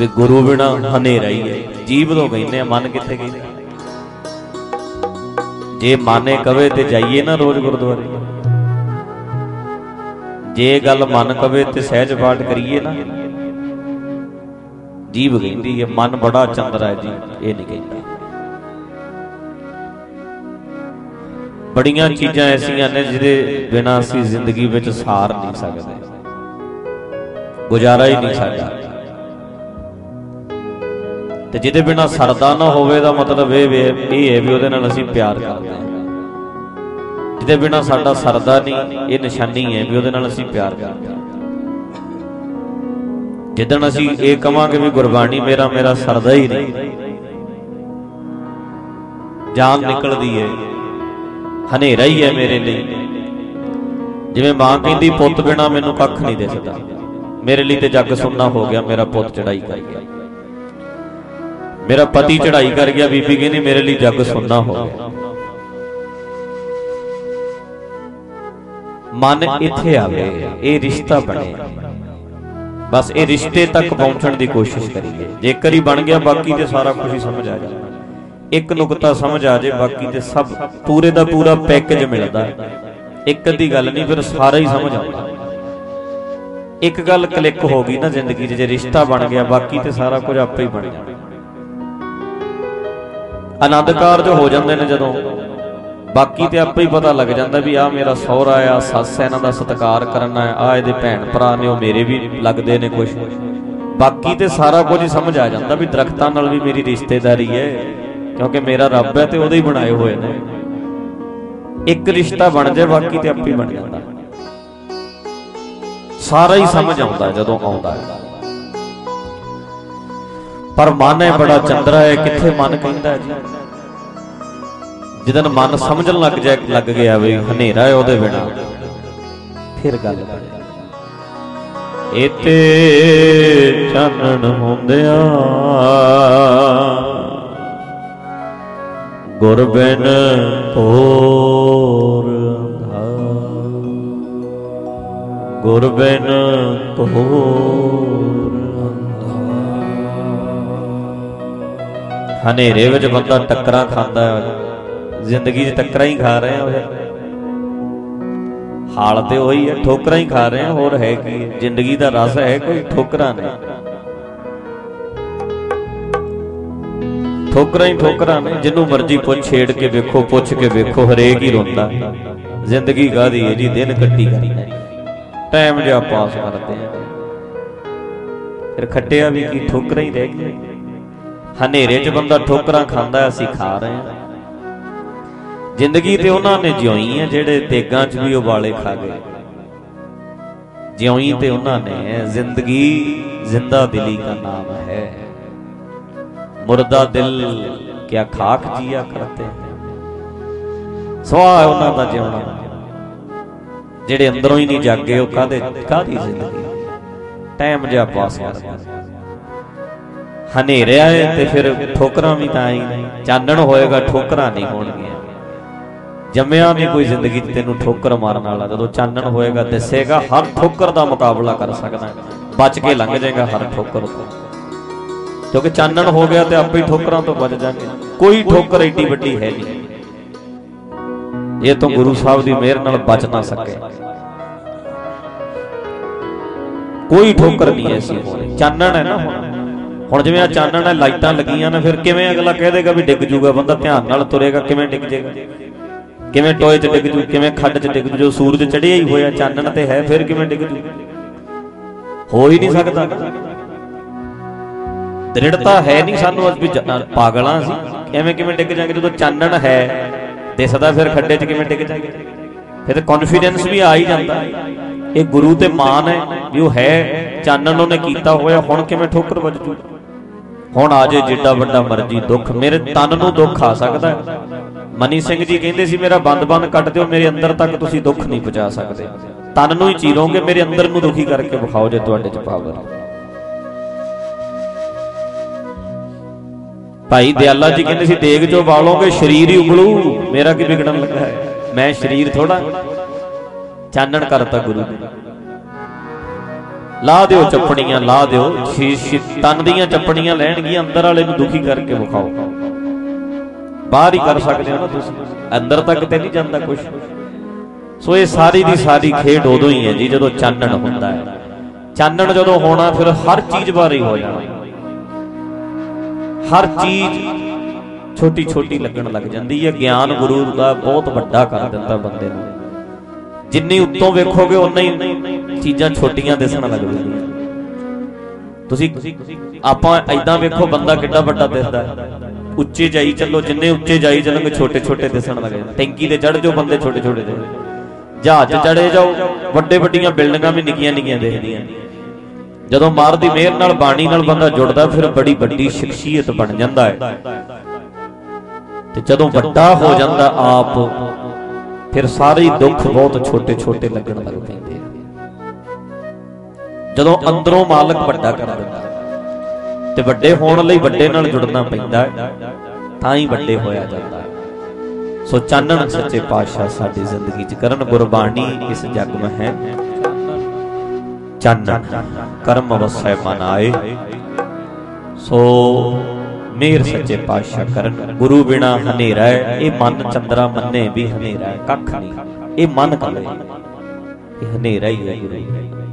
ਵੀ ਗੁਰੂ ਬਿਨਾ ਹਨੇਰਾ ਹੀ ਹੈ। ਜੀਵ ਤੋਂ ਕਹਿੰਦੇ ਆ, ਮਨ ਕਿੱਥੇ ਗਈ ਜੇ ਮਾਨੇ ਕਵੇ ਤੇ ਜਾਈਏ ਨਾ ਰੋਜ਼ ਗੁਰਦੁਆਰੇ। ਜੇ ਗੱਲ ਮਨ ਕਵੇ ਤੇ ਸਹਿਜ ਪਾਠ ਕਰੀਏ ਨਾ। ਜੀਵ ਕਹਿੰਦੀ ਹੈ, ਮਨ ਬੜਾ ਚੰਦਰਾ ਹੈ ਜੀ, ਇਹ ਨਹੀਂ ਕਹਿੰਦਾ। ਬੜੀਆਂ ਚੀਜ਼ਾਂ ਐਸੀਆਂ ਨੇ ਜਿਹਦੇ ਬਿਨਾ ਅਸੀਂ ਜ਼ਿੰਦਗੀ ਵਿੱਚ ਸਾਰ ਨਹੀਂ ਸਕਦੇ। ਗੁਜ਼ਾਰਾ ਹੀ ਨਹੀਂ ਸਾਡਾ। ਤੇ ਜਿਹਦੇ ਬਿਨਾ ਸਰਦਾ ਨਾ ਹੋਵੇ ਦਾ ਮਤਲਬ ਇਹ ਵੇ ਇਹ ਹੈ ਵੀ ਉਹਦੇ ਨਾਲ ਅਸੀਂ ਪਿਆਰ ਕਰਦੇ ਹਾਂ। ਜਿਹਦੇ ਬਿਨਾ ਸਾਡਾ ਸਰਦਾ ਨਹੀਂ, ਇਹ ਨਿਸ਼ਾਨੀ ਹੈ ਵੀ ਉਹਦੇ ਨਾਲ ਅਸੀਂ ਪਿਆਰ ਕਰਦੇ ਹਾਂ। ਜਿੱਦਣ ਅਸੀਂ ਇਹ ਕਵਾਂਗੇ ਵੀ ਗੁਰਬਾਣੀ ਮੇਰਾ ਮੇਰਾ ਸਰਦਾ ਹੀ ਨਹੀਂ, ਜਾਨ ਨਿਕਲਦੀ ਹੈ, ਹਨੇਰਾ ਹੀ ਹੈ ਮੇਰੇ ਲਈ। ਜਿਵੇਂ ਮਾਂ ਕਹਿੰਦੀ, ਪੁੱਤ ਬਿਨਾ ਮੈਨੂੰ ਕੱਖ ਨਹੀਂ ਦਿਸਦਾ ਮੇਰੇ ਲਈ ਤੇ ਜੱਗ ਸੁਣਨਾ ਹੋ ਗਿਆ, ਮੇਰਾ ਪੁੱਤ ਚੜਾਈ ਕਰ ਗਿਆ। ਮੇਰਾ ਪਤੀ ਚੜਾਈ ਕਰ ਗਿਆ, ਬੀਬੀ ਕਹਿੰਦੀ ਮੇਰੇ ਲਈ ਜੱਗ ਸੁਣਨਾ ਹੋ ਗਿਆ। ਮਨ ਇੱਥੇ ਆਵੇ ਇਹ ਰਿਸ਼ਤਾ ਬਣੇ ਬਸ ਇਹ ਰਿਸ਼ਤੇ ਤੱਕ ਪਹੁੰਚਣ ਦੀ ਕੋਸ਼ਿਸ਼ ਕਰੀਏ। ਜੇਕਰ ਹੀ ਬਣ ਗਿਆ, ਬਾਕੀ ਤੇ ਸਾਰਾ ਕੁਝ ਹੀ ਸਮਝ ਆ ਜਾਂਦਾ ਇੱਕ ਨੁਕਤਾ ਸਮਝ ਆ ਜੇ, ਬਾਕੀ ਤੇ ਸਭ ਪੂਰੇ ਦਾ ਪੂਰਾ ਪੈਕੇਜ ਮਿਲਦਾ। ਇੱਕ ਅੱਧੀ ਗੱਲ ਨਹੀਂ, ਫਿਰ ਸਾਰਾ ਹੀ ਸਮਝ ਆਉਂਦਾ। ਇੱਕ ਗੱਲ ਕਲਿੱਕ ਹੋ ਗਈ ਨਾ ਜ਼ਿੰਦਗੀ 'ਚ, ਜੇ ਰਿਸ਼ਤਾ ਬਣ ਗਿਆ, ਬਾਕੀ ਤੇ ਸਾਰਾ ਕੁਝ ਆਪੇ ਹੀ ਬਣ ਜਾਣਾ ਆਨੰਦ ਕਾਰਜ ਹੋ ਜਾਂਦੇ ਨੇ ਜਦੋਂ। ਬਾਕੀ ਤੇ ਆਪੇ ਹੀ ਪਤਾ ਲੱਗ ਜਾਂਦਾ ਵੀ ਆ ਮੇਰਾ ਸਹੁਰਾ ਆ ਸੱਸ ਹੈ ਇਹਨਾਂ ਦਾ ਸਤਿਕਾਰ ਕਰਨਾ ਹੈ ਆ ਇਹਦੇ ਭੈਣ ਭਰਾ ਨੇ, ਉਹ ਮੇਰੇ ਵੀ ਲੱਗਦੇ ਨੇ ਕੁਝ ਬਾਕੀ ਤੇ ਸਾਰਾ ਕੁਝ ਹੀ ਸਮਝ ਆ ਜਾਂਦਾ ਵੀ ਦਰਖਤਾਂ ਨਾਲ ਵੀ ਮੇਰੀ ਰਿਸ਼ਤੇਦਾਰੀ ਹੈ, ਕਿਉਂਕਿ ਮੇਰਾ ਰੱਬ ਹੈ ਤੇ ਉਹਦੇ ਹੀ ਬਣਾਏ ਹੋਏ ਨੇ। ਇੱਕ ਰਿਸ਼ਤਾ ਬਣ ਜਾਏ, ਬਾਕੀ ਤੇ ਆਪੇ ਹੀ ਬਣ ਜਾਂਦਾ। ਸਾਰਾ ਹੀ ਸਮਝ ਆਉਂਦਾ ਜਦੋਂ ਆਉਂਦਾ ਹੈ। ਪਰ ਮਨ ਹੈ ਬੜਾ ਚੰਦਰਾ ਹੈ ਕਿੱਥੇ ਮਨ ਕਹਿੰਦਾ ਜੀ? ਜਦੋਂ ਮਨ ਸਮਝਣ ਲੱਗ ਜਾ ਲੱਗ ਗਿਆ ਵੀ ਹਨੇਰਾ ਹੈ ਉਹਦੇ ਬਿਨਾ। ਫਿਰ ਗੱਲ ਇਤੇ ਚਾਨਣ ਹੁੰਦਿਆ ਗੁਰ ਬਿਨ ਹੋਰ ਗੁਰ ਬਿਨ ਹੋਰ ਹਨੇਰੇ ਵਿੱਚ ਬੰਦਾ ਟੱਕਰਾਂ ਖਾਂਦਾ ਹੈ। ਜ਼ਿੰਦਗੀ 'ਚ ਟੱਕਰਾਂ ਹੀ ਖਾ ਰਹੇ ਆ ਫਿਰ ਹਾਲ ਤੇ ਉਹੀ ਹੈ, ਠੋਕਰਾਂ ਹੀ ਖਾ ਰਹੇ ਆ, ਹੋਰ ਹੈ ਕੀ ਹੈ। ਜ਼ਿੰਦਗੀ ਦਾ ਰਸ ਹੈ, ਕੋਈ ਠੋਕਰਾਂ ਨਹੀਂ। ਠੋਕਰਾਂ ਹੀ ਠੋਕਰਾਂ ਨੇ ਜਿੰਨੂੰ ਮਰਜ਼ੀ ਪੁੱਛ, ਛੇੜ ਕੇ ਵੇਖੋ, ਪੁੱਛ ਕੇ ਵੇਖੋ, ਹਰੇਕ ਹੀ ਰੋਂਦਾ। ਜ਼ਿੰਦਗੀ ਕਾਦੀ ਹੈ ਜੀ, ਦਿਨ ਕੱਟੀ ਕਰਨਾ ਟਾਈਮ ਜਿਹਾ ਪਾਸ ਕਰਦੇ ਆ। ਫਿਰ ਖੱਟਿਆ ਵੀ ਕੀ, ਠੋਕਰਾਂ ਹੀ ਰਹਿ ਗਈਆਂ। ਹਨੇਰੇ 'ਚ ਬੰਦਾ ਠੋਕਰਾਂ ਖਾਂਦਾ ਅਸੀਂ ਖਾ ਰਹੇ ਹਾਂ। ਜ਼ਿੰਦਗੀ ਤੇ ਉਹਨਾਂ ਨੇ ਜਿਉਈ ਹੈ ਜਿਹੜੇ ਤੇਗਾਂ 'ਚ ਵੀ ਉਬਾਲੇ ਖਾ ਗਏ। ਜਿਉਈ ਤੇ ਉਹਨਾਂ ਨੇ ਜ਼ਿੰਦਗੀ ਜ਼ਿੰਦਾ ਦਿਲੀ ਦਾ ਨਾਮ ਹੈ। ਮੁਰਦਾ ਦਿਲ ਕਿਆ ਖਾਕ ਜੀਆ ਕਰਤੇ ਸਵਾ ਉਹਨਾਂ ਦਾ ਜਿਉਣਾ। ਜਿਹੜੇ ਅੰਦਰੋਂ ਹੀ ਨਹੀਂ ਜਾਗੇ, ਉਹ ਕਾਦੇ ਕਾਦੀ ਜ਼ਿੰਦਗੀ? ਟਾਈਮ ਜਿਹਾ ਪਾਸ ਕਰਦੇ ਹਨੇਰਿਆ ਹੈ ਤੇ ਫਿਰ ਠੋਕਰਾਂ ਵੀ ਤਾਂ ਆਈ ਨਹੀਂ ਚਾਨਣ ਹੋਏਗਾ, ਠੋਕਰਾਂ ਨਹੀਂ ਹੋਣਗੀਆਂ। ਜੰਮਿਆ ਨਹੀਂ ਕੋਈ ਜ਼ਿੰਦਗੀ 'ਚ ਤੈਨੂੰ ਠੋਕਰ ਮਾਰਨ ਵਾਲਾ, ਜਦੋਂ ਚਾਨਣ ਹੋਏਗਾ ਦਿਸੇਗਾ, ਹਰ ਠੋਕਰ ਦਾ ਮੁਕਾਬਲਾ ਕਰ ਸਕਦਾ। ਬਚ ਕੇ ਲੰਘ ਜਾਏਗਾ ਹਰ ਠੋਕਰ ਤੋਂ। ਕਿਉਂਕਿ ਚਾਨਣ ਹੋ ਗਿਆ ਤੇ ਆਪੇ ਹੀ ਠੋਕਰਾਂ ਤੋਂ ਬਚ ਜਾਗੇ ਕੋਈ ਠੋਕਰ ਏਡੀ ਵੱਡੀ ਹੈ ਨਹੀਂ। ਇਹ ਤਾਂ ਗੁਰੂ ਸਾਹਿਬ ਦੀ ਮਿਹਰ ਨਾਲ ਬਚ ਨਾ ਸਕੇ। ਕੋਈ ਠੋਕਰ ਨਹੀਂ ਐਸੀ ਹੋਣੀ। ਚਾਨਣ ਹੈ ਨਾ ਹੁਣ। ਹੁਣ ਜਿਵੇਂ ਆ ਚਾਨਣ ਹੈ ਲਾਈਟਾਂ ਲੱਗੀਆਂ ਨੇ, ਫਿਰ ਕਿਵੇਂ ਅਗਲਾ ਕਹਿ ਦੇਗਾ ਵੀ ਡਿੱਗ ਜੂਗਾ ਬੰਦਾ, ਧਿਆਨ ਨਾਲ ਤੁਰੇਗਾ, ਕਿਵੇਂ ਡਿੱਗ ਜੇਗਾ? ਕਿਵੇਂ ਟੋਏ 'ਚ ਡਿੱਗ ਜੂ, ਕਿਵੇਂ ਖੱਡ 'ਚ ਡਿੱਗ ਜੂ, ਜੋ ਸੂਰਜ ਚੜਿਆ ਹੀ ਹੋਇਆ ਚਾਨਣ ਤੇ ਹੈ, ਫਿਰ ਕਿਵੇਂ ਡਿੱਗ ਜੂ? ਹੋ ਹੀ ਨਹੀਂ ਸਕਦਾ। ਦ੍ਰਿੜਤਾ ਹੈ ਨਹੀਂ ਸਾਨੂੰ ਅੱਜ ਵੀ ਪਾਗਲਾਂ ਸੀ। ਐਵੇਂ ਕਿਵੇਂ ਡਿੱਗ ਜਾਗੇ, ਜਦੋਂ ਚਾਨਣ ਹੈ, ਦਿਸਦਾ ਫਿਰ ਖੱਡੇ 'ਚ ਕਿਵੇਂ ਡਿੱਗ ਜਾਗੇ? ਫਿਰ ਕੌਨਫੀਡੈਂਸ ਵੀ ਆ ਹੀ ਜਾਂਦਾ। ਇਹ ਗੁਰੂ ਤੇ ਮਾਨ ਹੈ, ਵੀ ਉਹ ਹੈ, ਚਾਨਣ ਉਹਨੇ ਕੀਤਾ ਹੋਇਆ, ਹੁਣ ਕਿਵੇਂ ਠੋਕਰ ਵੱਜ ਜੂ? ਹੁਣ ਆ ਜੇ ਜਿੱਡਾ ਵੱਡਾ ਮਰਜ਼ੀ ਦੁੱਖ, ਮੇਰੇ ਤਨ ਨੂੰ ਦੁੱਖ ਆ ਸਕਦਾ ਹੈ। ਮਨੀ ਸਿੰਘ ਜੀ ਕਹਿੰਦੇ ਸੀ, ਮੇਰਾ ਬੰਦ-ਬੰਦ ਕੱਟ ਦਿਓ, ਮੇਰੇ ਅੰਦਰ ਤੱਕ ਤੁਸੀਂ ਦੁੱਖ ਨਹੀਂ ਪਹੁੰਚਾ ਸਕਦੇ। ਤਨ ਨੂੰ ਹੀ ਚੀਰੋਗੇ, ਮੇਰੇ ਅੰਦਰ ਨੂੰ ਦੁਖੀ ਕਰਕੇ ਵਿਖਾਓ ਜੇ ਤੁਹਾਡੇ 'ਚ ਪਾਵਰ ਭਾਈ ਦਿਆਲਾ ਜੀ ਕਹਿੰਦੇ ਸੀ ਦੇਗ ਜੋ ਬਾਲੋਗੇ ਸਰੀਰ ਹੀ ਉਗਲੂ। ਮੇਰਾ ਕੀ ਵਿਗੜਨ ਲੱਗਾ ਹੈ? ਮੈਂ ਸਰੀਰ ਥੋੜਾ ਚਾਨਣ ਕਰਤਾ ਗੁਰੂ ਨੇ ਲਾ ਦਿਓ ਚੱਪਣੀਆਂ ਲਾ ਦਿਓ। ਸ਼ੀਸ਼ ਤਨ ਦੀਆਂ ਚੱਪਣੀਆਂ ਲੈਣਗੀਆਂ ਅੰਦਰ ਵਾਲੇ ਨੂੰ ਦੁਖੀ ਕਰਕੇ ਵਿਖਾਓ। ਬਾਹਰ ਹੀ ਕਰ ਸਕਦੇ ਹੋ ਨਾ ਤੁਸੀਂ। ਅੰਦਰ ਤੱਕ ਤੇ ਨਹੀਂ ਜਾਂਦਾ ਕੁਝ ਸੋ ਇਹ ਸਾਰੀ ਦੀ ਸਾਰੀ ਖੇਡ ਉਦੋਂ ਹੀ ਹੈ ਜੀ ਜਦੋਂ ਚਾਨਣ ਹੁੰਦਾ ਹੈ। ਚਾਨਣ ਜਦੋਂ ਹੋਣਾ ਫਿਰ ਹਰ ਚੀਜ਼ ਬਾਰੇ ਹੋ ਜਾਣਾ। ਹਰ ਚੀਜ਼ ਛੋਟੀ ਛੋਟੀ ਲੱਗਣ ਲੱਗ ਜਾਂਦੀ ਹੈ। ਗਿਆਨ ਗੁਰੂ ਦਾ ਬਹੁਤ ਵੱਡਾ ਕਰ ਦਿੰਦਾ ਬੰਦੇ ਨੂੰ। ਜਿੰਨੀ ਉੱਤੋਂ ਵੇਖੋਗੇ ਉਨਾ ਹੀ ਚੀਜ਼ਾਂ ਛੋਟੀਆਂ ਦਿਸਣ ਲੱਗ ਜਾਂਦੀਆਂ ਤੁਸੀਂ ਆਪਾਂ ਐਦਾਂ ਵੇਖੋ, ਬੰਦਾ ਕਿੱਡਾ ਵੱਡਾ ਦਿਸਦਾ ਹੈ। ਉੱਚੇ ਜਾਈ ਚੱਲੋ, ਜਿੰਨੇ ਉੱਚੇ ਜਾਈ ਚੱਲੋਗੇ ਛੋਟੇ ਛੋਟੇ ਦਿਸਣ ਲੱਗ ਜਾਂਦੇ। ਟੈਂਕੀ ਤੇ ਚੜ ਜਾਓ, ਬੰਦੇ ਛੋਟੇ ਛੋਟੇ ਦੇ। ਜਹਾਜ਼ ਚੜੇ ਜਾਓ ਵੱਡੇ ਵੱਡੀਆਂ ਬਿਲਡਿੰਗਾਂ ਵੀ ਨਿੱਕੀਆਂ ਨਿੱਕੀਆਂ ਦਿਖਦੀਆਂ। ਜਦੋਂ ਮਾਰ ਦੀ ਮਿਹਰ ਨਾਲ, ਬਾਣੀ ਨਾਲ ਬੰਦਾ ਜੁੜਦਾ, ਫਿਰ ਬੜੀ ਵੱਡੀ ਸ਼ਖਸੀਅਤ ਬਣ ਜਾਂਦਾ ਹੈ। ਤੇ ਜਦੋਂ ਵੱਡਾ ਹੋ ਜਾਂਦਾ ਆਪ, ਫਿਰ ਸਾਰੇ ਦੁੱਖ ਬਹੁਤ ਛੋਟੇ ਛੋਟੇ ਲੱਗਣ ਲੱਗ ਪੈਂਦੇ ਆ। ਜਦੋਂ ਅੰਦਰੋਂ ਮਾਲਕ ਵੱਡਾ ਕਰ ਦਿੰਦਾ ਤੇ ਵੱਡੇ ਹੋਣ ਲਈ ਵੱਡੇ ਨਾਲ ਜੁੜਨਾ ਪੈਂਦਾ ਹੈ, ਤਾਂ ਹੀ ਵੱਡੇ ਹੋਇਆ ਜਾਂਦਾ ਹੈ। ਸੋ ਚਾਨਣ ਸੱਚੇ ਪਾਤਸ਼ਾਹ ਸਾਡੀ ਜ਼ਿੰਦਗੀ 'ਚ ਕਰਨ ਗੁਰਬਾਣੀ ਇਸ ਜਗ ਮੇ ਹੈ ਚਾਨਣ, ਕਰਮ ਅਵਸੈ ਮਨ ਆਏ। ਸੋ ਮੇਰ ਸੱਚੇ ਪਾਤਸ਼ਾਹ ਕਰਨ, ਗੁਰੂ ਬਿਨਾ ਹਨੇਰਾ ਹੈ। ਇਹ ਮਨ ਚੰਦਰਾ ਮੰਨੇ ਵੀ ਹਨੇਰਾ ਹੈ, ਕੱਖ ਨਹੀਂ। ਇਹ ਮਨ ਕਲੇ ਇਹ ਹਨੇਰਾ ਹੀ ਹੈ। ਗੁਰੂ